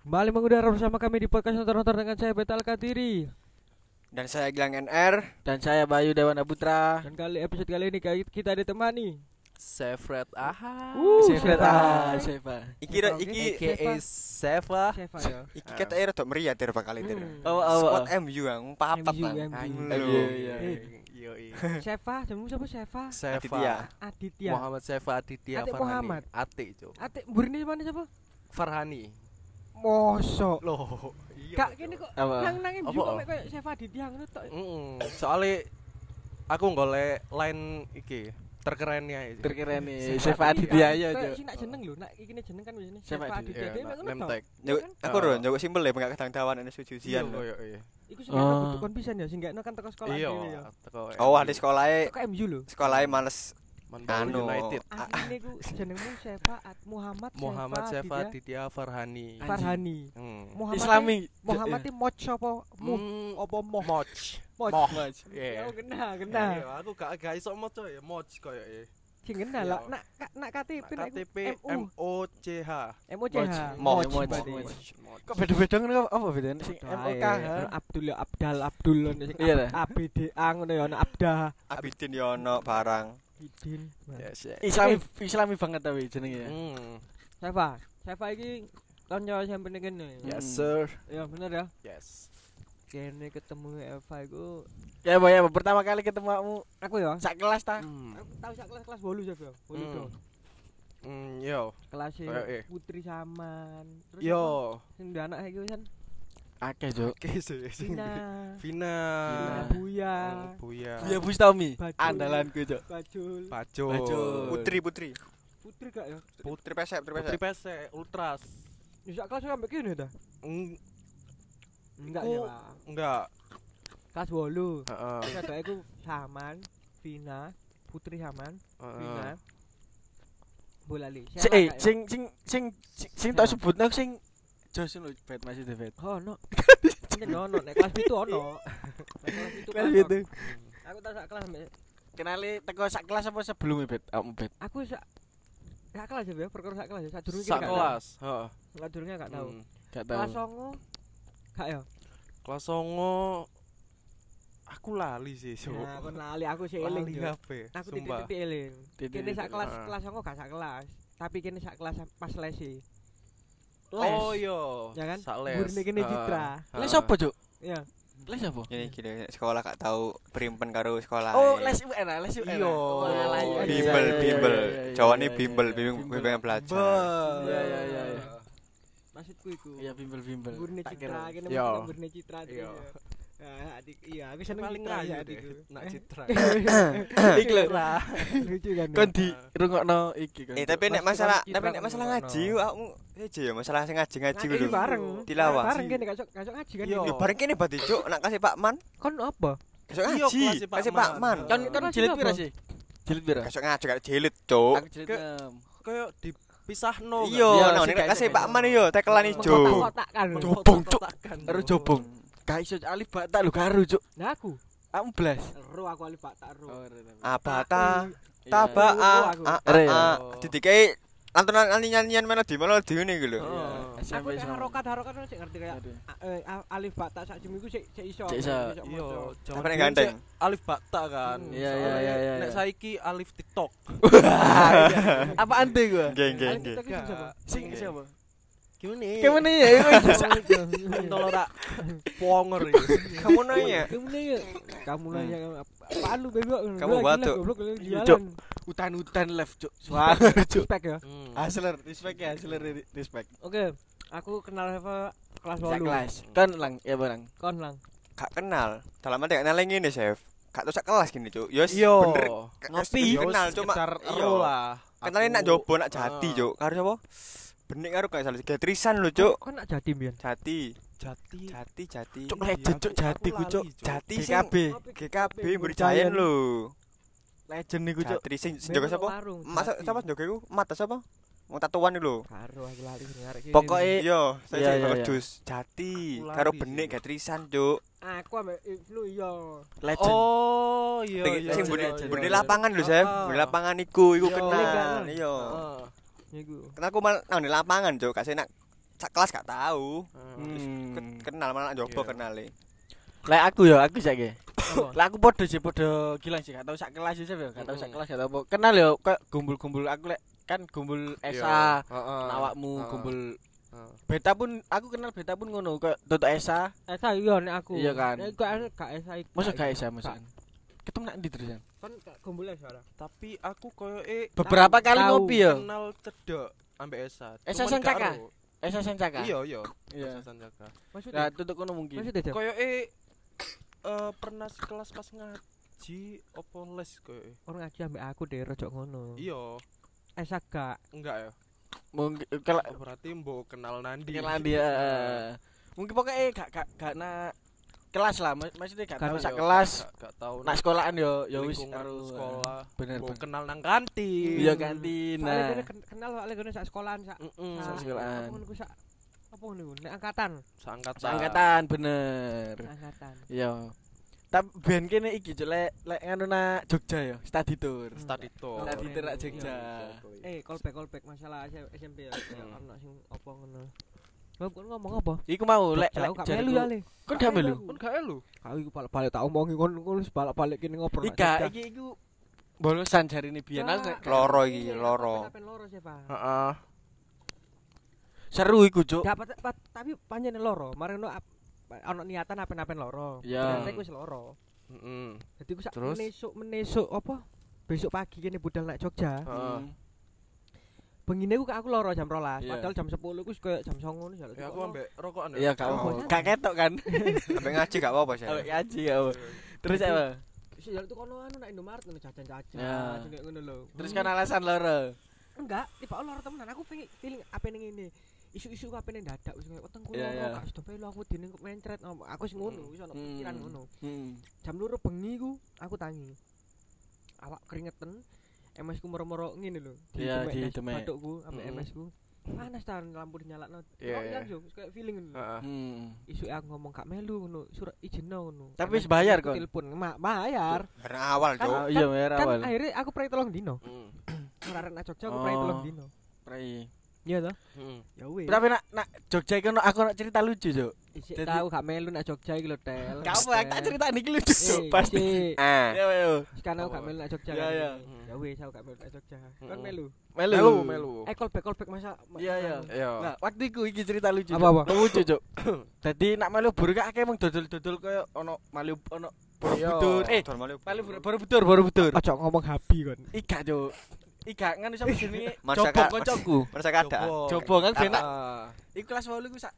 Kembali mengudara bersama kami di podcast nonton-nonton dengan saya Betal Katiri Dan saya Gilang NR. Dan saya Bayu Dewana Putra. Dan kali episode kali ini kali kita ditemani Sefred Aha. Uh, Sefred Seva. Aha. Seva. Iki iki AKA ya iki kata era tok meriah ter bakal itu. Hmm. Oh, oh, Squad oh. MU yang papat MU, Bang. MU. Ayo. Iya, iya. Eh. Iya, iya. Seva, jamu siapa? Seva. Aditya. Aditya Muhammad Seva Aditya Atik Farhani. Muhammad. Atik, Cuk. Atik burine mana siapa? Farhani. Mosok Loh, iya. Gini kok Apa? nang nang MU Apa, kok koyo Seva Aditya ngono tok Mm, soalnya aku golek line iki terkerennya iki. Terkeren nih, Seva Seva Aditya ya, Cuk. sing nak jeneng lho, nak iki ne jeneng kan biasanya Aditya, name tok. tag. Njok- Aku Ah. ro njok simpel ya enggak kadang tawan ana suci-sucian. Iya, iya, iya. Iku sing Oh. oh. butuh kon pisan ya, sing gak kan teko sekolah dhewe ya. teko Oh, ahli sekolah Teko MU lho. sekolah males Manbaru anu. United. Asline ku jenengmu Ad Muhammad Muhammad Seva Aditya Aditya Farhani. Farhani. Hmm. Muhammad Islami. Muhammad iki moch apa? Mu Hmm, apa? Moch. Moch. Moch. Ya Iya. kena, kena. Iya, aku gak gak iso maca ya Moch koyo e. Sing kena lah. Nak ka- nak KTP nak KTP. M O C H. MOCH. Moch. Moch. Moch. berarti. Moch. Kok beda-beda ngono apa bedanya sing Ae, MOK? Abdul ya Abdal Abdul ngono sing Iya, dah. ABDA ngono ya ana Abda. Abidin yo ono barang. Idin. Yes. Islami Islami banget tapi jenenge ya. Hmm. Seva. Seva iki kanca sampene kene. Yes sir. Ya bener ya. Yes. Kene ketemu Eva iku Ya, Boy, ya pertama kali ketemu kamu aku ya. sak kelas ta. Hmm. Aku tahu sak kelas kelas 8 Seva. 8 Hmm. do. Hmm, yo. Kelas Kayak, eh. Putri Saman. Terus? Yo. sing anak iki kan Akeh, Cuk. Oke sih. Vina. Vina. Vina Buya. Oh, Buya. Ya Bustami, Bajul. andalanku, Cuk. Bajul. Bacul. Bacul. Putri putri. Putri gak ya? Putri pesek, putri Putri pesek. Pese, Ultras. Ya sak kelas sampe kene ta? Eng- Enggak Iku- ya, Pak. Enggak. Kelas 8. Heeh. Terus ada iku Saman, Vina, Putri Saman, Vina. Heeh. Bola li. Si, eh, sing sing sing sing- sing tak sebutno sing Jos lho, Bet masih David. Oh, no. Ini ono nek kelas 7 ono. Kelas 7 Kelas itu. Aku tak sak kelas Mbak. Kenali teko sak kelas apa sebelumnya, Bet? Kamu, Bet. Aku sak sak kelas ya, perkara sak kelas ya. Sak durunge Sak kelas. Heeh. Sak durunge gak tahu. Hmm. Gak Kelas tahu. 9 gak ya? Kelas songo aku lali sih, so. Nah, kon lali aku sih eling. Lali? Aku titik-titik eling. Kene sak kelas Ah. kelas 9 gak sak kelas. Tapi kene sak kelas pas lesi. Oh Les. iya. Ya kan? Gurine kene. Citra. Les apa, Cuk? Iya. Les apa? Ini gini sekolah gak tahu primpen karo sekolah. Oh, les UN, les UN. Iya. Oh, Bimbel, bimbel. iya, ini bimbel, bimbel. bimbing belajar. Iya, iya, iya. Maksudku iku. Iya, bimbel-bimbel. Gurine Tak Citra, kene Gurine Citra. Iya. Nah, adik iya, aku seneng Paling Citra ngayu ya deh. adikku. Nak Citra. Iki lho. Lucu kan. Kon di rungokno iki kan. Eh tapi nek Mas masalah tapi nek kan masalah ngaji aku aja ya masalah sing ngaji-ngaji Nah, kudu. ini bareng. Tilawah. Bareng kene gak sok ngaji kan. Ya bareng kene berarti cuk nak kasih Pak Man. Kon apa? Kasih ngaji, kasih Pak Man. Kan Kan kan lagi jilid pira sih? Jilid pira? Kasih ngaji gak jilid cuk. Aku jilid Ke- 6. Kayak dipisahno. kan? Iya, sih, nek kasih. Pak Man yo tekelan ijo. Mengkotak-kotakkan. Jobong, Cuk. Kotak-kotakan. Karo jobong. Gak iso alif bata lho karo, Cuk. Nah aku. Kamu blas. Ero aku alif pak tak ero. Abata, Iya. taba a Aku. a Ere, a. ya. Didikai lantunan nyanyian melodi melodi ngene iki lho. Aku SMP nek sama. harokat-harokat sik ngerti kayak Aduh. a- eh, a- alif ba tak sak jam iku sik sik iso. Sik iso. Iya, Apa nek dulu ganteng? Alif Bakta kan. Iya, iya, iya, iya, Nek saiki Alif TikTok. Apa ante gua? Nggih nggih Alif nggih. TikTok itu siapa? Sing siapa? Gimana? Gimana ya? Kalau ora ponger iki. Kamu nanya. Kamu nanya, kamu nanya apaan lu bego? Kamu Gila, batuk. Goblok lu Cuk. jalan. Utan-utan left, Cuk. Suara, Cuk. Respect ya. Hmm. Asler, respect ya, asler respect. Oke, aku kenal Eva kelas Sak 8. kelas. Kan lang, ya barang. Kon lang. Gak kenal. Dalam arti gak kenal ngene, Chef. Gak tau sak kelas gini, Cuk. Yo Iya. bener. Ngopi. Ngopi kenal cuma sekitar iya. ero lah. Kenalin nak Aku- jobo nak jati, Ah. Cuk. Karo Benik karo gak salah. Getrisan lho, Cuk. Kon nak jadi mbiyen. Jati. Jati. Jati, jati. Cuk, legend, Cuk, jati ku, Cuk. Jati sing GKB. GKB Giant. Berjayan lho. Legend niku, Cuk. Jatri sing sing jaga sapa? Masa Jati. sapa jaga iku? Mata sapa? Wong tatuan iku lho. Karo aku lali sing arek iki. Pokoke Iya, saya iya. jus. Jati karo benik. Getrisan, Cuk. aku ambek Ibnu iya. legend. Oh, iya Sing iya. lapangan lho, Chef. Ah. Budi lapangan iku, iku kenal. Iya. Niku. Karena aku nang di lapangan, Cuk. Kasih nak sak kelas gak tahu. Hmm. Ken- Kenal malah njobo Iya. kenale. Lek aku ya, aku saiki. Apa? Lah aku podo sih podo gilang sih, gak tau sak kelas sih ya, gak tau sak Mm. kelas gak tau apa. Kenal ya kayak gumbul-gumbul aku lek kan gumbul Esa, awakmu gumbul Heeh. beta pun aku kenal beta pun ngono kayak tutuk Esa. Esa iya nek aku. Iya kan? Nek gak gak Esa iku. Masa gak Esa masa. Ketemu nak ndi terusan? Kan gak lah. Tapi aku koyo eh Beberapa kali ngopi ya. kenal cedok ambek Esa. Esa Cuman Sancaka? Esa Sencaka. Iya, iya. Iya. Esa Sancaka. Maksudnya Nah, tutuk kono mungkin. maksudnya? Koyo eh eh pernah sekelas pas ngaji opo les koyo eh. orang ngaji ambek aku deh rojok ngono. Iya, Esa gak. enggak ya. Mungkin kalau berarti mbok kenal Nandi. kenalan dia. Mungkin pokoknya gak gak gak na kelas lah, mak- maksudnya gak tahu sak Yo, kelas. gak, tahu Nak sekolahan yo yo wis karo sekolah. Bener bener. kenal nang kantin. Iya kantin. Nah, kenal soalnya kene sak sekolahan sak. Heeh. Sak sekolahan. Apa ngono ku sak apa ngono? Nek angkatan. Seangkatan. angkatan bener. Angkatan. Iya. Tapi ben kene iki Cuk, lek lek ngono na Jogja ya, study tour. Study tour. Study tour nak. Jogja. Eh, callback callback masalah SMP ya. Ya, Hmm. Ono sing apa ngono. Lo kon ngomong apa? Iku mau lek lek gak melu ya le. Kon gak melu. Kon gak elu. Kau iku balik-balik tak omongi kon kon wis balik-balik kene ngobrol. Ika Jogja. iki iku bolosan jarine biyen Ah, aku Loro iya, iki, loro. Apa-apa loro sih, Pak. Heeh. seru iku Cuk. Gak pat- pat- tapi panjene loro. Mari ono ap- ono niatan apa-apa loro. Iya. Ternyata iku wis loro. Heeh. Jadi ku sak Terus? menesuk menesuk apa? Besok pagi kene budal nak Jogja. Heeh. Bengine ku aku loro jam 12, Iya. padahal jam 10 ku wis koyo jam 09 ngono Ya aku ambek rokokan Iya gak Oh, apa. bosan. Gak ketok kan. Sampai ngaji gak apa-apa sih. Ambek ngaji gak apa. Terus apa? Wis jalan tuh kono anu nak Indomaret ngono jajan-jajan. Ya. Kayak ngono lho. Terus kan alasan loro. enggak, tiba loro temenan aku pengen feeling apa ning ngene. Isu-isu apa ning dadak wis koyo weteng kulo gak sedo pelu aku dene mencret. Aku wis ngono, wis ono Hmm. pikiran ngono. Hmm. Jam loro bengi ku aku tangi. Awak keringetan. MS ku moro-moro ngene lho. Iya, di demek batukku ambek Mm-mm. MS ku. Panas ta lampu dinyalakno. Kok ilang yo, wis koyo feeling ngono. Heeh. Hmm. Isu aku ngomong gak melu ngono, surat izinno ngono. Tapi wis bayar kon? Telepon, Ma bayar. Karena awal, Kan- Cuk. Oh, iya Kan awal. akhirnya aku pray tolong dino. Heeh. Ora nak Jogja aku pray Oh. tolong dino. Prai. Iya toh? Heeh. Ya wis. Tapi nak nak Jogja iku ono- aku ono cerita lucu, Cuk. Jadi- tahu gak melu nak Jogja iki lho, Tel. Gak apa, aku tak cerita niki lucu, Cuk. Eh, Pasti. isik. Ah. Ya yo. Sekarang aku gak melu nak Jogja. Iya, kan. iya. Ya wis aku gak melu nak Jogja. Kan Mm-mm. melu. Melu. Melu, melu. Eh callback callback masa. Iya, iya. Nah, waktu iku iki cerita lucu. Apa, Cuk. apa? Lucu, Cuk. Dadi nak melu buru kak akeh mung dodol-dodol koyo ono malu ono. Borobudur. Eh, Borobudur, Borobudur. Ojo ngomong happy kon. Ika, Cuk. Ika nganu sampe jenenge Masa Jobong ka- kancaku. Merasa kada. Jobong kan benak. Ah, Iku kelas 8 iku sak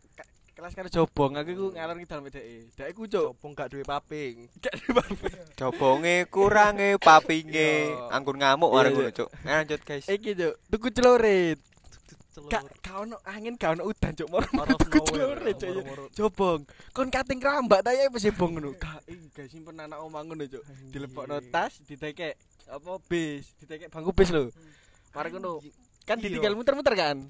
kelas karo Jobong aku iku ngalor ngidal mbek dhek. Dhek iku, Cuk. Jopong gak duwe paping. Gak dibape. Jobonge kurange papinge. Anggun ngamuk iya. ngono, Cuk. Eh, Lanjut, guys. Iki, Cuk. Tuku celurit. Celur. Gak gak ono angin, gak ono udan, Cuk. Moro tuku Cuk. Jobong. Kon kating rambak ta ya wis bong ngono. Gak, iki gak simpen anak omah ngono, Cuk. Dilepokno tas, ditekek apa bis, ditekek bangku bis lho. Mari ngono. Kan ditinggal muter-muter kan.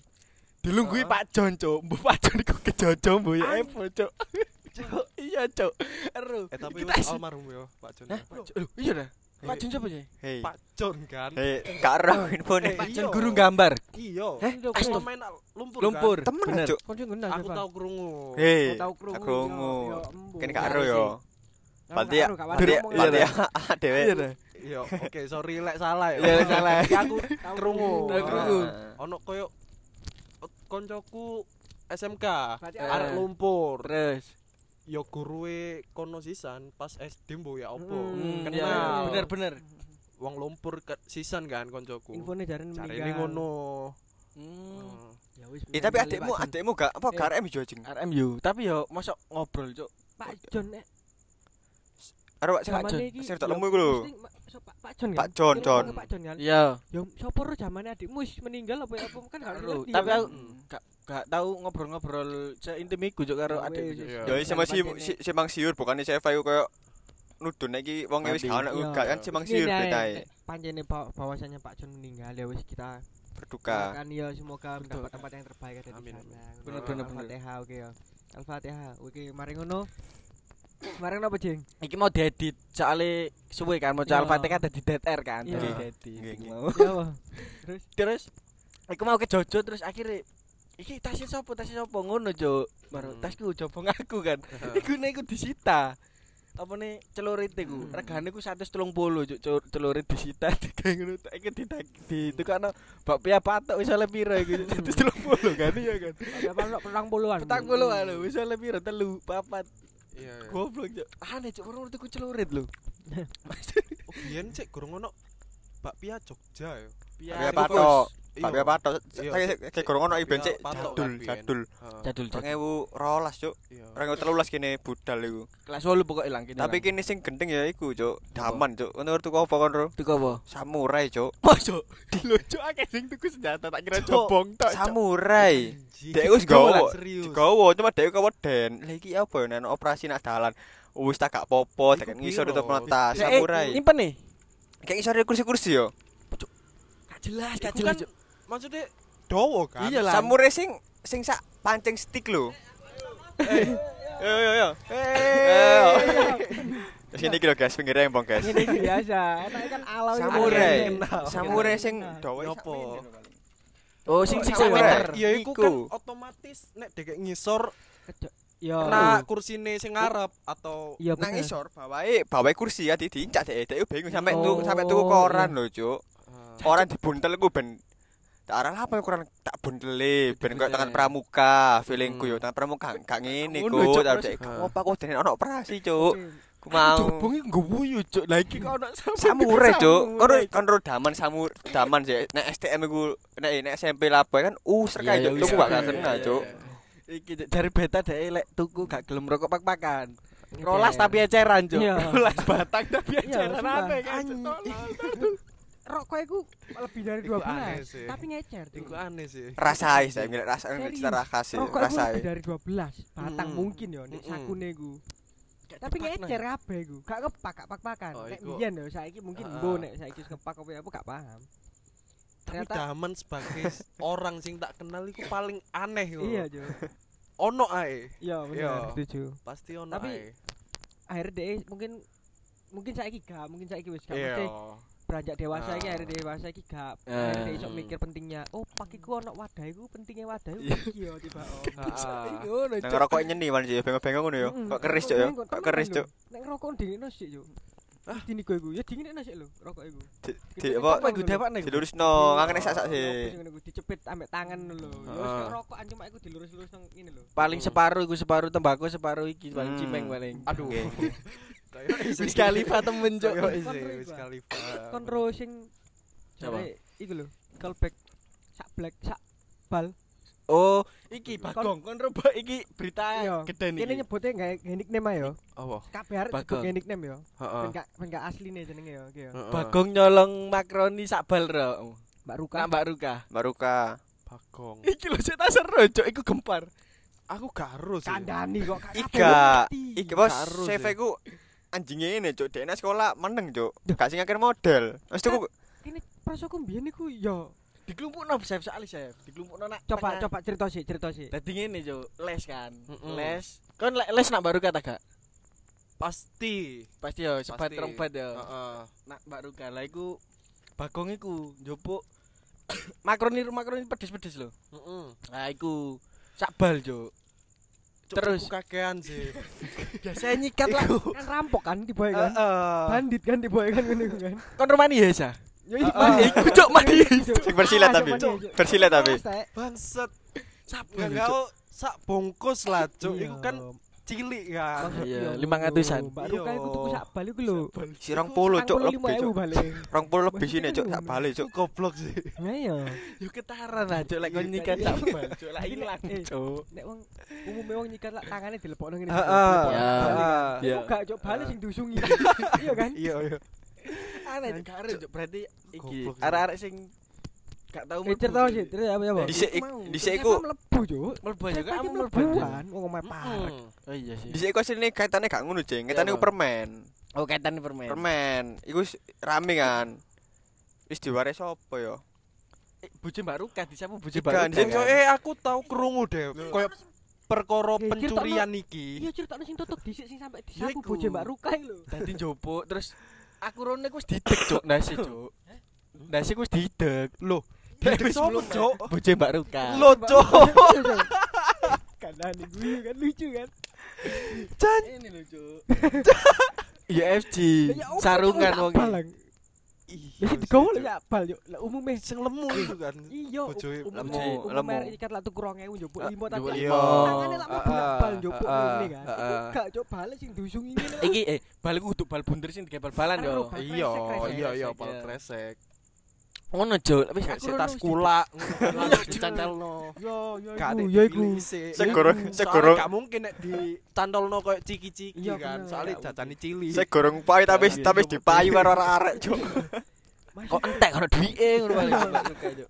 Dilunggui Heeh. Pak Jon, Cuk. Mbok Pak Jon iku kejojo mbok ya Evo, Cuk. Cuk, iya, Cuk. Eru. Eh tapi almarhum ya, Pak Jon. Iya dah. Pak Jon siapa sih? Hei. Pak Jon kan. Hei, gak ero info Eh, Pak. Jon guru gambar. Iya. Heh, Aku main lumpur. Lumpur. Kan? Temen, Bener. Cuk. Aku tahu krungu. Hei. Aku tahu krungu. Kene gak ero yo. Aku Berarti gak ya, berarti wani ya, berarti ya. ya dhewe. Iya. Iya, oke, sorry lek salah ya. Iya, salah. Aku Tahu krungu. Tahu krungu. Ah. Ono koyo koncoku SMK Berarti Eh. arek lumpur. Terus. Yo guruwe kono sisan pas SD mbo ya opo. Hmm, Kenal. iya, iya, bener bener. Wong lumpur ke sisan kan koncoku. Infone jarene meninggal. Ini ngono. Hmm. Hmm. Ya wis. Eh tapi adekmu, Pak adekmu gak apa Eh. gak RM jo jeng. RMU, tapi yo mosok ngobrol, Cuk. Pak Jon nek Karo Pak zamane Jon. Sing tak yo, lemu iku lho. Pak Pak Jon. Pak Jon, Jon. Pak Jon kan. Iya. Yo sapa ro zamane adikmu wis meninggal apa ya apa kan gak ngerti. tapi yo, aku? Hmm. gak gak tahu ngobrol-ngobrol seintim iku Cuk karo Ya wis. Iya. Ya si masih simpang siur bukan si Eva iku koyo nudun iki wong wis gak ono Iya. gak kan simpang Ini siur nek- betae baw- bahwasannya Pak Jon meninggal ya wis kita berduka. Kan ya semoga mendapat tempat yang terbaik ada di sana. Bener, bener. Al-Fatihah oke ya. Al-Fatihah. Oke, mari ngono. Mari ngono apa, Jeng? Iki mau diedit soalnya suwe kan mau Iya. Dead air kan. Iya. Dadi diedit Nggih, iki nggih. mau. Apa? Terus iku mau ke Jojo terus akhirnya iki tasnya sopo tasnya sopo ngono cuk. Baru Hmm. tasku jobong aku kan. Iku nek iku disita. Apa nih celurit iku? Hmm. regane iku 130 cuk Cel- celurit disita. Digawe ngono tak iki ditak di tukano bakpia patok wis oleh piro iku 130 kan iya kan? Apa lo perang puluhan? petang puluh alo wis oleh piro? Telu papat. Iya. goblok cuk. Aneh cuk orang tuku celurit lho. Oh, biyen cek kurang ono bakpia Jogja ya. Bakpia Piara patok. Iya. Tapi apa tok? Iya. Kayak kayak gorong ono iben cek Patok jadul, jadul. Jadul jadul 2012, Cuk. Iya. 2013 kene budal iku. kelas 8 pokok ilang kene Tapi kini sing gendeng ya iku, Cuk. Daman, Cuk. Ono tuku apa kon, Bro? tuku apa Samurai, Cuk. Masuk. Akeh sing tuku senjata tak kira Cuk, jobong tok. Samurai. Dek wis serius. Digawa cuma dek keweden. Lah iki apa ya nek operasi nak dalan. Wis tak gak popo, tak ngisor tutup mata Eh, samurai. Nyimpen nih. Kayak ngisor di kursi-kursi yo. Gak jelas, gak jelas. Maksudnya dowo kan? Iya lah. Samurai sing sing sak pancing stick lho. Eh, Yo yo yo. Eh. Sini iki lho guys, pinggir rembong guys. Ini biasa. Enak kan alam ini Samurai. Samurai sing dawa Nyopo? Oh, sing sing Samurai. meter. Iya iku kan otomatis nek dek ngisor Yo. kena kursine sing ngarep atau Iya Nang isor bawae bawae kursi ya diincak dek dek bingung sampe Oh, tuku sampe tuku koran lho, Cuk. Ah. Koran dibuntel ku ben tak arah apa koran tak bunteli ben koyo Dibuntel. tangan pramuka feelingku Hmm. yo tangan pramuka gak ngene ku tak dek apa kok dene ono operasi cuk ku Mau. Jobong iki ngguyu, Cuk. Lah iki kok ono samurai cuk kon Samurai. kon ro daman samur daman sih nek STM iku nek nek SMP lapo kan uh serka Iya, cuk tuku gak kena cuk. Iki dari beta dek lek tuku gak gelem rokok pak-pakan. Rolas tapi eceran, Cuk. Rolas batang tapi eceran aneh kan. Rokok iku lebih dari 12, sih. tapi ngecer. Iku aneh sih. rasai saya ngilik rasa cita rasa Rokok rasai lebih dari 12 batang Mm-mm. mungkin yo nek Mm-mm. sakune iku. Tapi ngecer kabeh iku. Gak kepak, gak pak-pakan. Oh, Nek biyen yo saiki mungkin mbo nek saiki wis kepak apa apa gak paham. Tapi Ternyata daman sebagai orang sing tak kenal iku paling aneh yo. iya, Jo. Ono ae. Iya, bener, setuju. Pasti ono Tapi- ae. Akhirnya deh mungkin mungkin saiki gak, mungkin saiki wis gak Iya. mesti beranjak dewasa iki Ah. akhirnya dewasa iki gak. Dia iso Hmm. mikir pentingnya. Oh, pakiku ono wadah iku pentingnya wadah iku iki yo tiba. Oh. Heeh. Ngono, nang rokok nyeni man sih bengong-bengong ngono yo kok keris cuk yo Kok keris cuk Nek ngerokok dingin sik, Cuk. Ah, dini kowe iku. Ya dingin sik lho rokok iku. Di- ini apa Apa iku dewak nih? dilurusno ngangene sak-sak sih Dicepit ambek tangan lho. Ya wis Heeh. kok rokokan cuma iku dilurus-lurus nang ngene lho. Paling separuh iku separuh tembakau, separuh iki paling Hmm. cimeng paling. Aduh. Wiz Khalifa temen, ro wis iku. Khalifa. Kon ro sing Siapa? jare iku lho, callback sak black sak bal. Oh, iki Bagong kon roba iki berita gede nih. Kene nyebutnya gak nickname ae yo. Apa? Kabeh Bagong. gak nickname yo. Heeh. Ben gak ben gak asline jenenge yo, iki yo. Bagong nyolong makroni sak bal ro. Mbak Ruka. Nak Mbak Ruka. Baruka Bagong. Iki lho cek tak seru, Cuk. Iku gempar. Aku gak harus. Kandani kok kabeh Iga, iki bos, CV ku anjingnya ini cuk, dene sekolah meneng cuk, gak sing akhir model. Wis tuku Ini pas aku mbiyen iku yo. Dikelumpukno Chef soalnya Chef. Dikelumpukno nak Coba tengah. coba cerita sih, cerita sih. Dadi ngene, Cuk. Les kan. Les. Kon le- les nak Mbak Ruka ta gak? Pasti. Pasti yo, sebat Pasti. trompet yo. Heeh. Nak Mbak Ruka lah iku Bagong iku njupuk makroni makroni pedes-pedes lho. Heeh. Nah, iku sak bal, Cuk. Terus? Terus kakean sih. Biasanya nyikat lah. Kan rampok kan tiba kan. Heeh. Bandit kan tiba kan iku kan. Kon rumani ya, Sa? Yo mandi iku, Cuk, mandi. sing bersilat tapi. Bersilat tapi. Bangsat. Sabar, Enggak kau sak bongkos lah, Cuk. Iya. Iku kan cilik kan. Iya, 500-an. Mbak Ruka iku tuku sak bal iku lho. Si 20 cuk lebih 45.000 cuk. balik. 20 lebih sini cuk, tak balik cuk. Goblok sih. Nah iya. Yo ketaran lah, Cuk, lek kon nyikat sak bal, Cuk. Lah Iki ilang, nek- eh, Cuk. Nek wong umume wong nyikat lah tangane dilepokno ngene. Heeh. Ya. Iku gak cuk balik sing diusungi. Iya kan? Iya, iya. Aneh, Cuk, karo, Cuk. Berarti iki arek-arek sing gak tau Eh cerita sih, cerita apa apa? Dhisik mau. dhisik Ternyata iku mlebu cuk. mlebu aja Ternyata kamu mlebu aja. kan wong omahe parek. Mm. Oh iya sih. dhisik iku asline kaitane gak ngono, Jeng. Kaitane Iya, iku permen. Oh, kaitan permen. Permen. Iku wis rame kan. Wis diware sapa ya? Eh, Bojo Mbak Ruka disapu bojo Ikan, Mbak Ruka. Jeng. Sing eh aku tau krungu deh. Kayak perkara pencurian iki. Iya ceritane sing tutup dhisik sing sampe Ya disapu iku. bojo Mbak iki lho. Dadi njopuk terus aku rone ku wis didek, Cuk. Ndase, Cuk. Ndase ku wis didek. Loh, Dek sopo, Cuk? Bojo Mbak Ruka. Lo, Cuk. Kandani gue kan lucu kan. Ini lho, Cuk. UFC Ya, apa, sarungan Cuk, wong. tak balang. Ya sing digowo lho ya bal yo. Lah umume Sing lemu itu kan. iya Bojoe umum lemu, umum lemu. merek ikat lak tuku 2000 njupuk Ah, limo njupuk tapi limo. tangane lak mlebu Ah, bal njupuk ah, ngene kan. ah, Iku ah. gak njupuk balik sing diusungi ngene. Iki eh bal iku kudu bal bunder sing digawe bal-balan yo. Karo bal Iya, kresek-kresek. iya, iya, kresek, pal ya. kresek. Ngono. Wis Kayak aku setas kula. langsung dicantelno. Yo yo Gak iku, yo iku. Soalnya segorong Gak mungkin nek dicantolno koyo ciki-ciki kan. Soalnya jajane cili. segorong payu tapi tapi dipayu karo arek cuk. Kok entek karo duwike ngono wae Mbak Ruka, Cuk.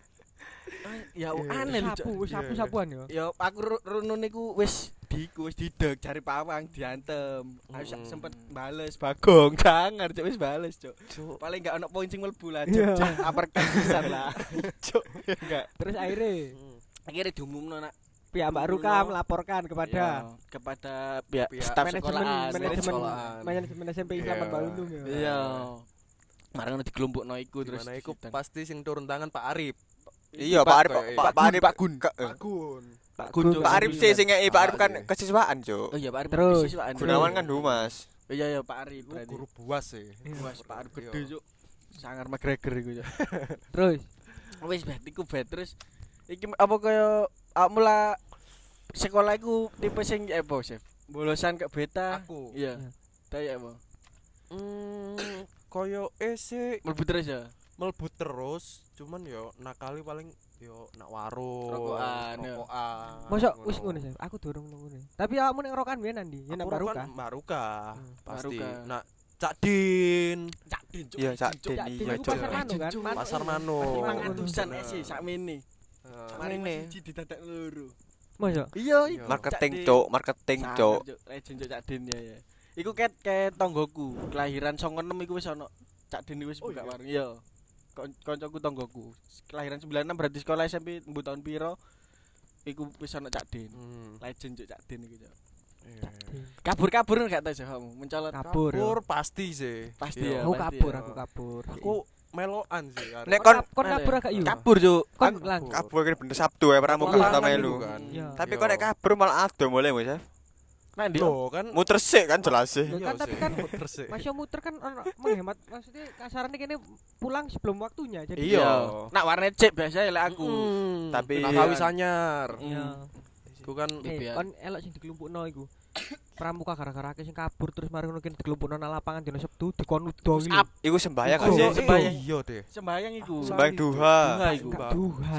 Ya aneh. Sapu, sapu sapuan yo. Ya aku ru- runun niku wis diku wis dideg cari pawang diantem. Aku Mm. sempet bales bagong jangan cuk wis bales cuk. Paling enggak ono poin sing mlebu lah cuk. Uppercut pisan lah. Cuk. Enggak. Terus akhirnya Akhirnya diumumno nak pihak Mbak Ruka melaporkan kepada Ya, kepada pihak Pihak staf manajemen sekolahan. manajemen manajemen SMP. Islam Mbak Undung ya. Iya. Ngono dikelompokno iku terus. Terus iku pasti sing turun tangan Pak Arif. Iya Pak Arif Pak- Arif Pak Gun. Pak Gun. Pak Gun. Pak Arif sih sing Pak Arif kan kesiswaan cuk. Oh iya Pak Arif Terus. siswaan. Gunawan kan Humas. Iya iya Pak Arif Iku berarti. guru buas sih. Wah, Pak Arif gede cuk. Sangar McGregor iku cuk. Terus wis bet iku bet terus iki apa kaya lah sekolah iku tipe sing eh apa chef bolosan ke beta Aku. iya kayak apa Hmm, koyo sih mlebu terus ya melbu terus, cuman yo nakali paling yo nak warung, Rokokan, yo. rokokan. Mosok wis ngono sih. Aku durung ngono. Tapi awakmu nek rokan biyen ndi? Ya Aku nang Mbak rokokan Ruka. Mbak Ruka, Hmm. pasti. Mbak Ruka. Nak Cak Din, cak din cuk Iya, Cak. Din, iya, Cuk. pasar manu kan? Pasar Mano. Pasar lima Mano. atusan Bener. sih sak mene Eh, mari Ini. siji didadak loro Mosok iya Marketing cuk, marketing cuk. legend cuk cak din ya ya iku ket ket tonggoku kelahiran 96 iku wis ono cak din iku wis Oh, buka warung iya Kon- koncoku tonggoku kelahiran 96 berarti sekolah SMP mbu tahun piro iku wis ono cak din Hmm. legend cuk cak din iku cuk Iya. kabur-kabur gak tau sih kamu mencolot Kabur. Kabur pasti sih. Pasti ya. Aku kabur, aku kabur. Aku meloan sih. Nek kon kon kon kabur agak yo. kabur cuk Kon kabur kan bener Sabtu ya pramuka itu melu. Tapi kok nek kabur malah ado mulai ya. Nah di Loh kan Muter sik kan jelas sih. Loh, Iya kan tapi sih, kan muter sih. Mas muter kan menghemat maksudnya kasarannya kene pulang sebelum waktunya. Jadi Iya. nak warnet cek biasa ya lek aku Hmm, Tapi- nak kawis anyar. Iya. Iku kan Eh, kon elok sing dikelumpukno iku. Pramuka gara-gara sing kabur terus mari ngono kene dikelumpukno nang lapangan dino Sabtu dikon udo Terus iki. up. Iku sembayang Iku kan sih. Iya, sembayang. Iya deh. sembayang iku Sembayang duha. Duha iku duha,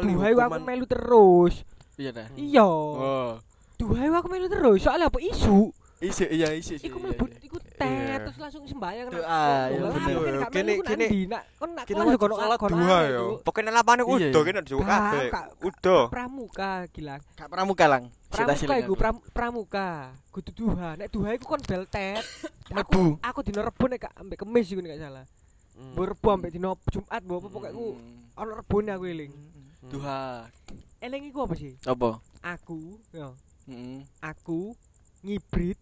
duha. Iku aku melu terus. iya dah Iya. oh Duha iku aku melu terus. Soalnya apa isu? isi iya isi Iku iya, mlebu iya. iku tet Iya. terus langsung sembayang Doa, Lah, iya lah, bener. kan Kene- kene- nak kon kelas wajib kono salat kono duha, arek, yo. Cuk. Pokoknya lapane Iya, udo iya. kene Gak, kabeh. gak. Udo. Pramuka gila. Kak pramuka lang Pramuka iku pramuka. Kudu duha. Nek duha iku kon bel tet. Aku aku dino Rebo nek gak ambek kemis iku nek gak salah. Hmm. Mbok Rebo ambek dino Jumat mbok apa pokoke aku Hmm. ono rebone aku eling. duha Eling iku apa sih? apa Aku, yo. Heeh. Aku ngibrit,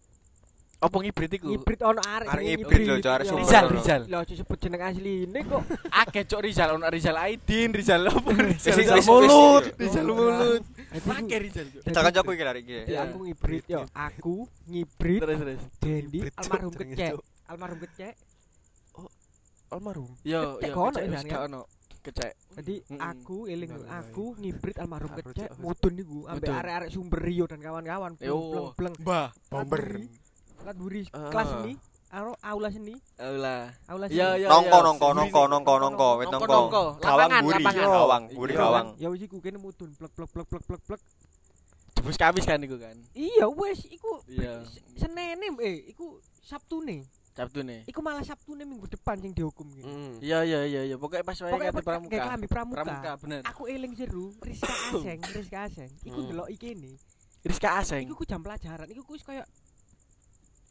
apa ngibrit iku ngibrit ono arek Arek ngibrit lho, arek. Rizal Rizal Lho aja sebut jeneng asline kok. akeh cok Rizal ono Rizal Aidin Rizal apa Rizal mulut Rizal mulut akeh Rizal Kita kancaku iki lari iki. Aku ngibrit yo, aku ngibrit terus terus Dendi almarhum kecek. Almarhum kecek. Almarhum. yo Kecek yo kono kecek kan? gak ono kecek Jadi Mm-mm. aku eling aku ngibrit almarhum Karo kecek Cak. mudun niku ambek arek-arek sumber Rio dan kawan-kawan. Yo. Bleng bleng. mbah Bomber. Kelas buri Ah. kelas seni, aro aula seni, alah aula seni. Iya, iya. Nongko nongko nongko nongko nongko Nongko, nongko. nongko. Gawang Lapangan, buri, gawang, buri Iya. gawang. Ya wis iku kene mudun plek plek plek plek plek plek plek. jebus kawis kan iku kan Iya wis iku Iya. Senene eh iku Sabtune. Sabtu nih Iku malah Sabtune minggu depan sing dihukum gitu. Hmm. iya iya iya iya pokoknya pas wae kate pas pramuka kayak klambi pramuka. pramuka bener Aku eling seru, Rizka Aseng, Rizka Aseng. Iku Hmm. delok iki ini. Rizka Aseng Iku ku jam pelajaran, iku ku koyo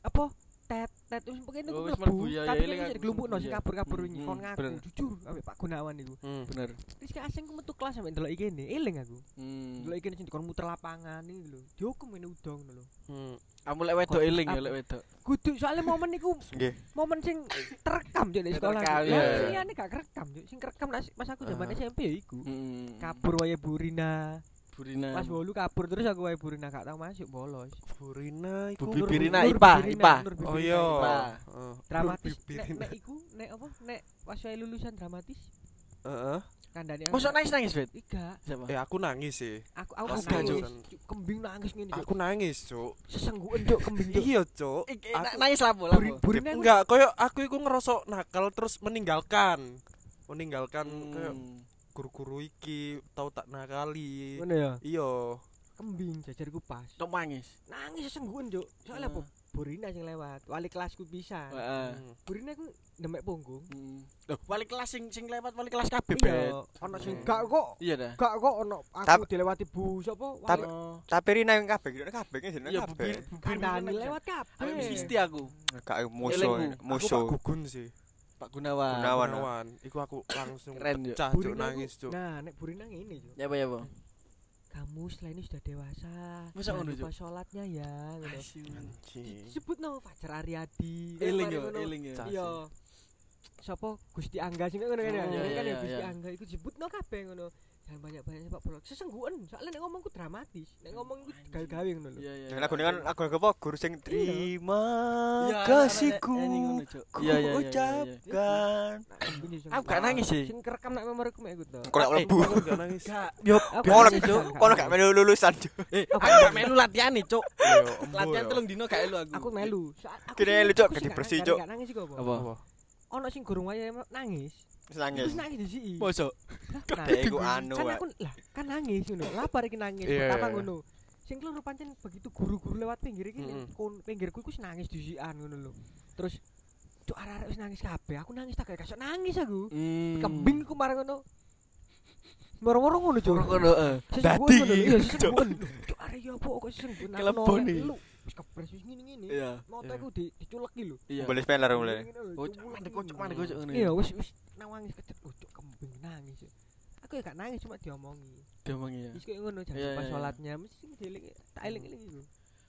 apa? Tet tet wis pokoke Oh, niku wis mlebu tapi kan aku. diglumpukno sing kabur-kabur Hmm, wingi hmm, kon ngaku bener. jujur ambek Pak Gunawan niku Hmm. Bener. Terus kayak asing metu kelas sampe ndelok iki ne eling aku Hmm. ndelok iki sing dikon muter lapangan iki lho dihukum ngene udang lho Hmm. Kamu lek wedok eling ya lek wedok. kudu soalnya momen niku momen sing terekam juk di sekolah iya. liyane gak kerekam juk sing kerekam pas aku zaman. SMP ya iku Hmm. kabur wae Burina Burina. pas bolu kabur terus aku wae Burina gak tau masuk bolos Burina iku. Bu- Nur- Nur IPA, IPA. Oh iya. Dramatis nek nek iku nek apa nek pas wae lulusan dramatis Heeh. kandane Mosok nangis-nangis, Bet? Iga, Siapa? Eh aku nangis sih. aku aku Aku nangis, kembing nangis ngene. Aku nangis, Cuk. sesenggukan Cuk kembing. Iya, Cuk. Aku- nangis lapo lapo. Burina Enggak, koyo aku iku ngerasa nakal terus meninggalkan. Meninggalkan koyo Hmm. Guru-guru iki tau tak nakali. ngono ya. Iya. Kembing jajarku pas. Tok nangis. Nangis sesenggukan Cuk. Soalnya apa? Burina sing lewat, wali kelasku bisa. Heeh. Hmm. Burina ku nemek punggung. Hmm. Loh, wali kelas sing sing lewat wali kelas kabeh, Iya, ono sing Hmm. gak kok Iya dah. gak kok ono aku Tap- dilewati bu sapa Tap- Oh. Tapi Rina yang kabeh, Rina kabeh kan jenenge Iya, kabeh. kandani lewat kabeh. Aku mesti aku. Gak musuh, Elingku. Aku musuh. Gugun sih. Pak Gunawan. Gunawan. Gunawan. Iku aku langsung Keren, pecah, Cuk, nangis, Cuk. Nah, nek Burina ngene Cuk. Ya apa ya, Bang? Kamu setelah ini sudah dewasa. Masa ngono, Cuk? sholatnya ya. ngono. Disebut no Fajar Aryadi. Eling yo, eling yo. Iya. Sapa Gusti Angga sing ngono kan ya. Oh, kan Gusti. Angga iku disebutno kabeh ngono. Jangan banyak-banyak sepak bola. Sesenggukan, soalnya nek ngomongku dramatis. Nek ngomong iku gawe-gawe ngono lho. Iya, iya. Lagu dengan lagu lagu apa? Guru sing terima kasihku. Iya, iya, ucapkan. Aku gak nangis sih. Sing kerekam nek memoriku mek iku to. Kok gak? Aku gak nangis. Gak, yo, Cuk. kono gak melu lulusan, Cuk. eh, aku gak melu latihan nih, Cuk. Latihan telung dino gak elu aku. Aku melu. Soal- aku Kira sing- lu, Cuk, aku sing ganti gak- bersih, gak- Cuk. Gak nangis? Apa? Ono sing gurung wayahe nangis. Terus nangis. Nangis disiki. Mosok. Nah, Ya iku anu. kan aku lah kan nangis ngono. Lapar iki nangis. Pertama ngono. Sing keloro pancen begitu guru-guru lewat pinggir iki kon pinggirku iku wis nangis disikan ngono lho. Terus cuk arek-arek wis nangis kabeh. Aku nangis tak gak nangis aku. Hmm. Kembing ku marang ngono. Moro-moro ngono cuk. Ngono, heeh. Dadi ngono. Iya. Cuk arek yo apa kok sesenggukan aku Kelebon lu. Wis kepres wis ngene-ngene. Iya. Moto Iya. iku di diculeki lho. Iya. Boleh speler mulai. Ngene mandek ngono. kocok, mandek kocok ngono. Iya, wis wis nangis kecet. Cuk kembing nangis. Aku ya gak nangis cuma diomongi. Diomong ya. Wis koyo ngono iya, iya. sholatnya mesti dieling tak eling-eling iku.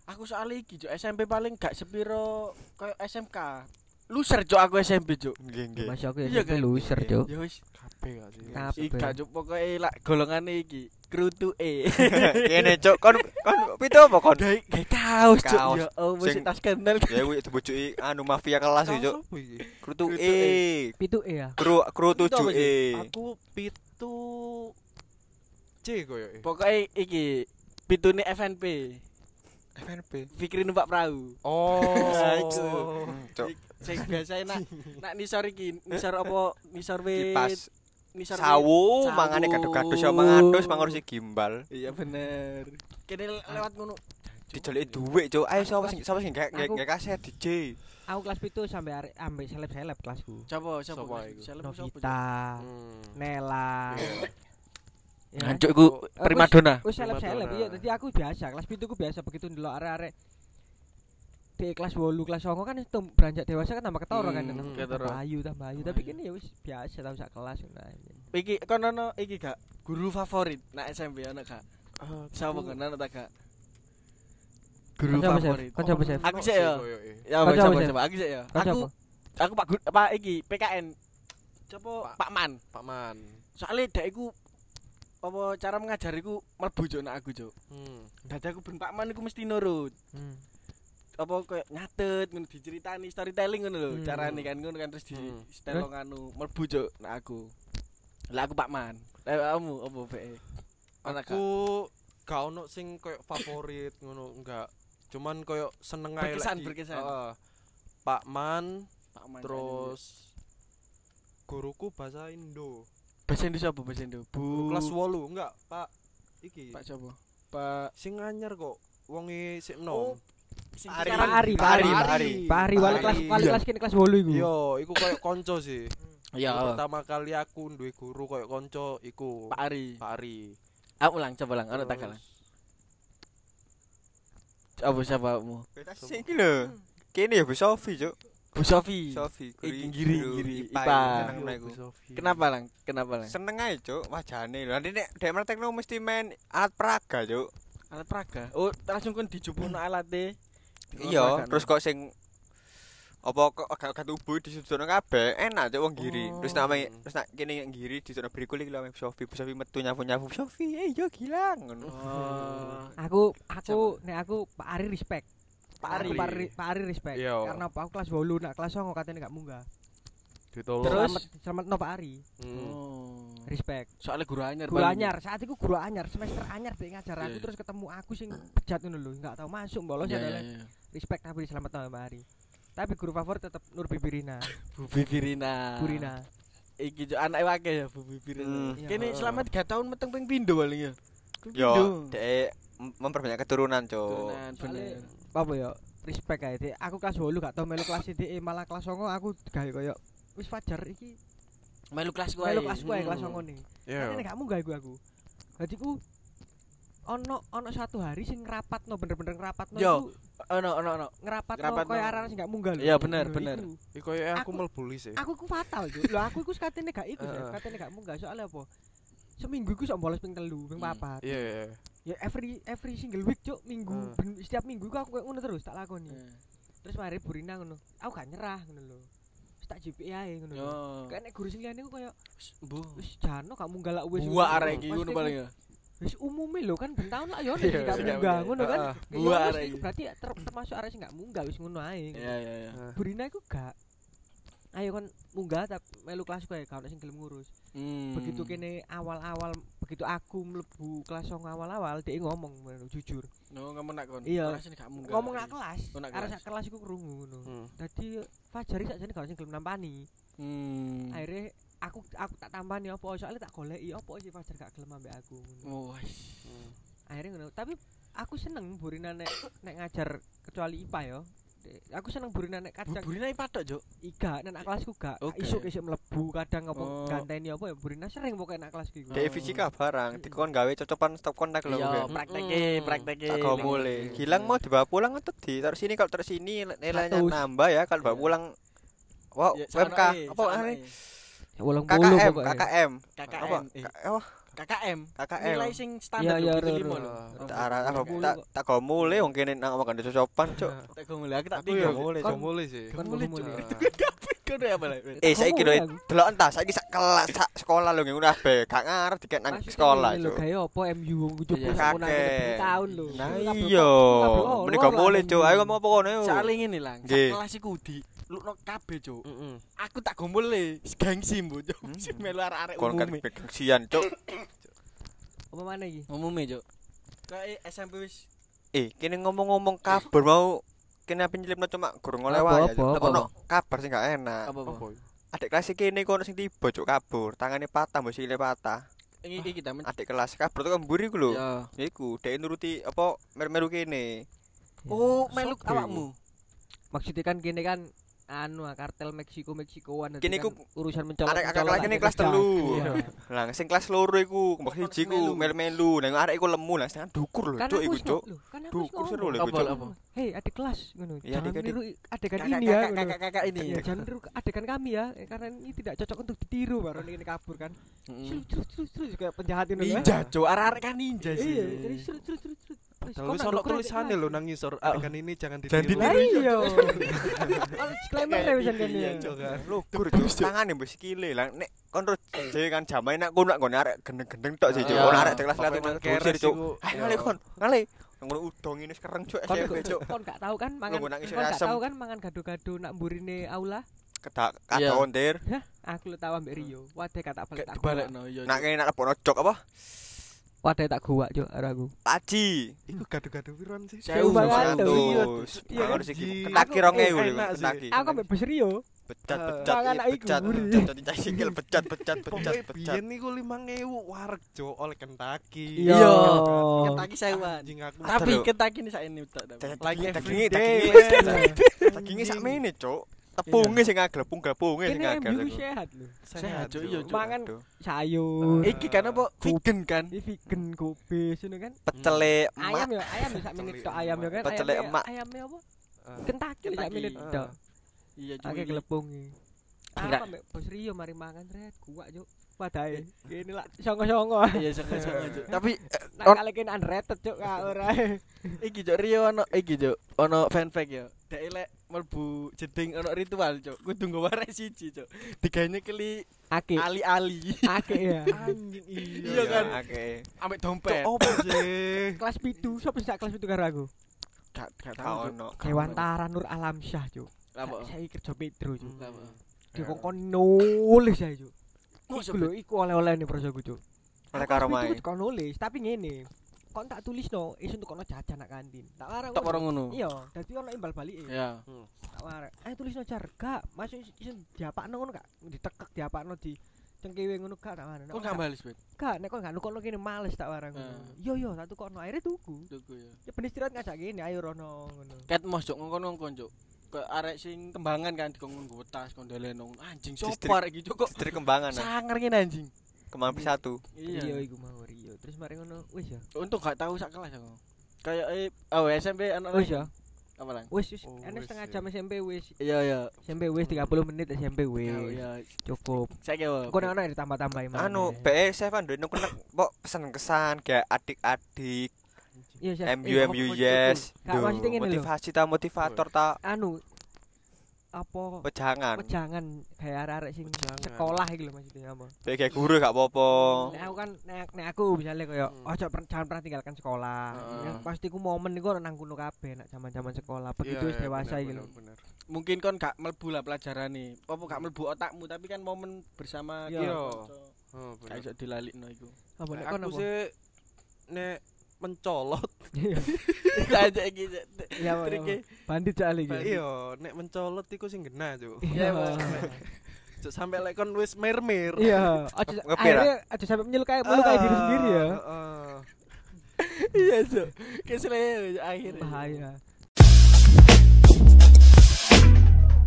Aku soal iki, Cuk. SMP paling gak sepiro koyo SMK. Loser, Cuk, aku SMP, Cuk. Nggih, nggih. Masih aku SMP kan? loser, Cuk. Ya wis, Kabeh gak sih? Kabeh. iki gak Cuk pokoke lak golongane iki. Krutu E. Kene, Cuk. Kon kon pitu apa kon? Kaos, Cuk. Kaos. Ya Sing- tas kendal. Ya kuwi dibojoki anu mafia kelas iki, iki? Krutu Krutu E. Pitu E ya. Kru kru Itu apa 7 E. Aku pitu C koyo. Pokoke iki pitune FNP. FNP. Fikri numpak perahu. Oh. Iku. Cuk. Sing biasa nak nak nisor iki, nisor apa? Nisor wit. Kipas. Nisor. Sawu mangane gado-gado sama ngantus mangurusi gimbal. Iya bener. Kene lewat ngono. Dijeleki dhuwit, Cuk. Ayo sapa sing sapa sing gak Aku- gak kaset DJ. Aku kelas pitu sampai arek ambek seleb-seleb kelasku. Coba, coba. Sopo iku? Novita, Hmm. Nela. Ya kan? Hancuk iku Eh, primadona. Wis seleb-seleb iya dadi aku biasa, kelas pitu ku biasa begitu ndelok arek-arek di kelas 8, kelas 9 kan itu beranjak dewasa kan tambah ketoro kan. Hmm, tambah ketoro. ayu, tambah ayu. Tapi kene ya wis biasa tau sak kelas ngono ae. Iki kono ono iki gak guru favorit nak SMP ono gak? Ah, Sapa aku- kono ono ta gak? Guru sapa, favorit. Kon sapa, Chef? Aku sih ya. Ya sapa, coba coba aku sih ya. Aku sapa? aku Pak apa iki PKN. Coba Pak- Pak Man. Pak Man. Soalnya dek iku apa cara mengajar iku mlebu juk nak aku juk. Hmm. Dadi aku ben Pak Man iku mesti nurut. Hmm. Apa koyo nyatet ngono diceritani storytelling ngono lho. Hmm. Carane kan ngono kan terus di Hmm. setelong anu mlebu juk nak aku. Lah aku Pak Man. Lah kamu apa VE? Ana Aku gak ono sing koyo favorit ngono enggak. Cuman koyo seneng ae Berkesan, lagi. berkesan. Heeh. Pak Man, Pak Man. terus guruku bahasa Indo. Bahasa Indo sapa bahasa Indo? Bu Kelas 8 enggak, Pak. Iki. Pak sapa? Pak Sing anyar kok. Wonge sik Oh, nom. sing Ari. Ari, Pak Ari. Pak Ari. Pak Ari wali kelas wali Iya. kelas kene kelas 8 iku. Yo, iku koyo konco sih. Iya, Pertama kali aku duwe guru koyo konco iku Pak Ari. Pak Ari. Ah ulang coba ulang, ono tak Terus- Apa siapa mu? Sing iki lho. Kene ya Bu Sofi, Cuk. Bu Sofi. Sofi, Iki ngiri, ngiri, IPA. Kenapa lang? Kenapa lang? Seneng ae, Cuk, wajane. Lah nek dek praktekno mesti main alat peraga, Cuk. Alat praga. Oh, langsung kon dijupukno alate. Iya, terus kok sing apa kok agak agak tubuh disudutno kabeh enak cuk wong giri terus Oh. namanya terus nak kene giri disudutno berikul iki lho Sofi Sofi metu nyapu-nyapu Sofi eh yo ngono Oh. Aku aku nek aku Pak Ari respect. Pak Ari. Pak Ari, Pak Ari respect. Iya. Karena apa? Aku kelas 8 nak kelas 9 katanya gak munggah. Ditolong. Terus? Selamat selamat no Pak Ari. Hmm. Oh. Respect. Soalnya guru anyar. Guru anyar, saat itu guru anyar, semester anyar dia ngajar aku Iya. terus ketemu aku sing bejat ngono lho, enggak tahu masuk bolos Iya, ya iya, iya. Respect tapi selamat no Pak Ari. Tapi guru favorit tetap Nur Bibirina. Bu Bibirina. Burina. Iki jo anak wake ya Bu Bibirina. Hmm. Kene selama 3 tahun meteng ping pindho paling ya. Yo mem- memperbanyak keturunan cuk Turunan Soalnya- bener. Apa ya? Respect ae. Dik. Aku kelas 8 gak tau melu kelas DE malah kelas 9 aku gawe koyo wis fajar iki Melu kelas melu kelas kuwi kelas Hmm. 9 nih. Tapi nek gak munggah iku aku. Dadi ku ono ono satu hari sing ngrapatno bener-bener ngrapatno Yo. iku Ono ono ono. ngrapatno Ngrapatno. koyo arek sing gak munggah lho. Iya, bener, bener. iku. Koyo aku Aku- mlebu ya. Aku ku fatal, Cuk. Lho aku iku sekatene gak iku. Chef. Katene gak munggah soalnya apa? Seminggu iku sok bolos ping telu, ping Hmm. papat. Iya, iya. Ya every every single week, Cuk, minggu. Hmm. Ben- setiap minggu aku koyo ngono terus tak lakoni. Iya. Terus mari Burina ngono. Aku gak nyerah ngono lho. Wis tak JPI ae ngono lho. Kayak nek guru sing liyane ku koyo Bu. wis jano gak munggah lak wis. Arek iki ngono paling ya. Wis umume lho kan ben taun lah yo Iya, nek gak iya, munggah iya. ngono kan. Heeh. Ya Buah wis, arek berarti ter- termasuk arek sing gak munggah wis ngono ae. Iya iya iya. Burina iku gak Ayo kan munggah tapi melu kelas kowe gak ono sing gelem ngurus. Hmm. begitu kene awal-awal begitu aku mlebu kelas 9 awal-awal dia ngomong bener, jujur No ngomong nak kon. Iya. Kelas gak munggah. ngomong nak kelas Oh, kelas. sak kelas iku krungu ngono Hmm. dadi Fajari sakjane gak sing gelem nampani Hmm. akhirnya aku aku tak tambani apa soalnya tak goleki apa sih Fajar gak gelem ambek aku ngono Oh, wis. akhirnya ngono tapi aku seneng burina nek nek ngajar kecuali IPA yo aku seneng burina nek kadang Burina iki patok, Juk. iga nek kelasku gak. Oke. isuk isuk mlebu kadang apa Oh. ganteni apa ya burina sering pokoknya nak kelasku iku. Dek fisika barang dikon gawe cocokan stop kontak lho Iya, mungkin. prakteke, Hmm. prakteke. tak kau mulai. Hilang mau dibawa pulang atau di? Taruh sini kalau taruh sini nilainya nambah ya kalau bawa pulang. Wow Ya, UMK sanoke, apa namanya Ulang KKM. KKM KKM. apa? eh, KKM. KKM Nilai sing standar Iya, iya, lho, tak arah Rong tak tak kau mulai wong kene nang makan cocokan cuk Tak kau mulai aku tak Aku ya mulai, Cuk. Mulai sih. Mulai. Kau udah apa eh saiki lho Aku. delok entah saiki sak kelas sak sekolah lho ngono kabeh gak ngarep dikek nang sekolah ngene lho, Kayak apa MU wong coba kakek. tahun lho. nah iya mulai lah cuk ayo ngomong apa kono. Soalnya ngene Nggih. kelas iku di lukno kabeh, Cuk. Heeh. Aku tak gombol le, gengsi mbok, Cuk. Hmm. Si melu arek-arek kon kan umume. gengsian cuk Apa mana iki? Umume, Cuk. Kayak SMP wis eh kene ngomong-ngomong kabar mau kene apa nyelipno cuma gurung oleh Apa, wae apa, ya apa? ono kabar sing gak enak apa-apa. Apa? adik kelas kene kono sing tiba cuk kabur tangane patah mbok sikile patah Iki iki kita men. adik kelas kabur tuh mburi ku lho Ya. iku dhek nuruti apa meru-meru kene Oh, meluk awakmu. Maksudnya kan gini kan anu kartel Meksiko Meksikoan Kene iku urusan mencolok. arek kelas kene adik kelas telu Iya. lah sing kelas loro iku mbok siji ku melu-melu lah arek iku lemu lah setengah dukur lho Kan cuk aku iku cuk kan dukur seru lho cuk? Hei adik kelas ngono. Iya, Jangan niru adegan ini ya. kakak- ini. Jangan niru adegan kami ya, karena ini tidak cocok untuk ditiru baru ini kabur kan. Terus terus terus kayak penjahat ya. Ninja, Cuk. Arek-arek kan ninja sih. Iya, jadi terus terus terus Padahal wis ono nuker tulisane lho nang ngisor Oh. adegan ini jangan Jangan ditiru. Lah ditiru. iya. Disclaimer ya Iya, ya. Cuk, kan. lugur cuk tangane mbok sikile lah nek kon terus dhewe kan jamae nak kono nak ngone arek gendeng-gendeng tok sih ono arek kelas kelas nang cuk iku. ayo ngale kon ngale ngono udong ini sekarang cuk Kon SMP cuk kon gak tahu kan mangan kon gak tahu kan mangan gado-gado nak mburine aula. kedak ontir Hah, aku lu tahu ambek Rio. Wadah kata balik iya. nak kene nak lepokno jok apa Wadah tak gua cuk karo aku. paji Iku gado-gado piron sih? Sewu Sewu banget. satu. Ratus. Iya siki Ji. ketaki Aku- rong eh, ewu lho enak sih. ketaki Aku ambek bos Rio. guri. becat becat cai sikil becat becat Pokoknya becat biyen niku 5000 wareg cuk oleh Kentucky. Iya. Kentucky aku. Tapi. Kentucky ini saat ini tak every dagingnya day, dagingnya dagingnya sak mene cuk tepungnya sing agel pung glepungnya sing MU iku. sehat lho. Sehat, iya, Cuk. Mangan sayur. Iki kan apa? Vegan kan? Ini vegan kopi ngono kan. pecele Ayam emak ya, ayam ya sak menit tok ayam ya kan. Pecele emak. Ayamnya apa? Kentucky lek Kentucky. milih Ah. tok. Iya cuma Akeh iki. gelepungi. Enggak. Apa mbek bos Rio mari mangan red gua cuk. Wadahe. Kene lak songo-songo. Iya Cuk. Tapi Nak kali kene unrated cuk ka ora. iki Cuk Rio ono iki Cuk. Ono fan fact ya. Dek lek mlebu jeding ono ritual Cuk. Kudu nggawa arek siji Cuk. Digane keli Akeh. ali-ali. Akeh ya. Anjing Iya kan? Oke. Ambek Cok, dompet. opo sih? Kelas pitu, sapa sing kelas pitu karo aku? Gak gak. Cuk. ono. Dewantara Nur Alamsyah cuk. Apa? Saya kerja Metro cuk. Apa? Dia kok nulis saya cuk. Iku lho, iku oleh-oleh nih prosoku cuk. Oleh karo pitu kok nulis, tapi ngene. Kok tak tulis no, iso untuk kono jajan nak kantin. Tak warang. Tak orang ngono. Iya, dadi ono imbal balik. Ya. Tak warang. Ayo tulis no jar, gak. Masuk iso diapakno ngono gak? Ditekek diapakno di cengkewe ngono gak tak warang. Kok gak bales, Bet? Gak, nek kok gak nukokno kene males tak warang. Eh. Yo yo, tak tukokno akhirnya tuku. Tuku ya. Ya ben istirahat ngajak kene, ayo rono ngono. Ket mos Cuk ngongkon-ngongkon Cuk. Kayak arek sing kembangan kan dikongkon nggo tas kondelen nang anjing arek iki Cuk kok Istri kembangan. ah. sangar ngene anjing. Kembang P1. Iya, iku mau Rio. Terus mari ngono, wis ya. Untung gak tahu sak kelas aku. Kayak eh oh SMP anak Wis ya. Apa lang? Wis wis, Oh, wis setengah ya. jam SMP wis. Iya iya. SMP wis 30 menit SMP wis. ya. Cukup. Saya kira. Kok nek ditambah-tambahin mana? Anu, BE Seven duwe kena kok pesan kesan kayak adik-adik, Iya, Chef. MU MU yes. Duh, lho. Motivasi ta motivator ta Anu apa pejangan. wejangan kayak arek-arek sing sekolah iki lho maksudnya apa. Kayak guru gak apa-apa. Nek aku kan nek, nek aku misalnya koyo Hmm. ojo per- jangan pernah tinggalkan sekolah. Heeh. Ya, pasti ku momen iku nang kono kabeh nek zaman-zaman sekolah. Begitu wis iya, dewasa iki lho. Mungkin kon gak mlebu lah pelajaran nih. Apa gak mlebu otakmu tapi kan momen bersama kira Oh, Gak iso dilalikno iku. Apa nek aku sih nek mencolot Iya. Iki. Cuk. Iya, apa, Triknya. apa. bandit cak iki. iya nek mencolot iku sing genah cuk Iya, Iya. Cuk, sampai lek kon wis mer-mer. Iya, aja akhirnya aja sampai menyukai melukai diri sendiri ya. Heeh. Iya, Cuk. Kesel akhirnya. Bahaya.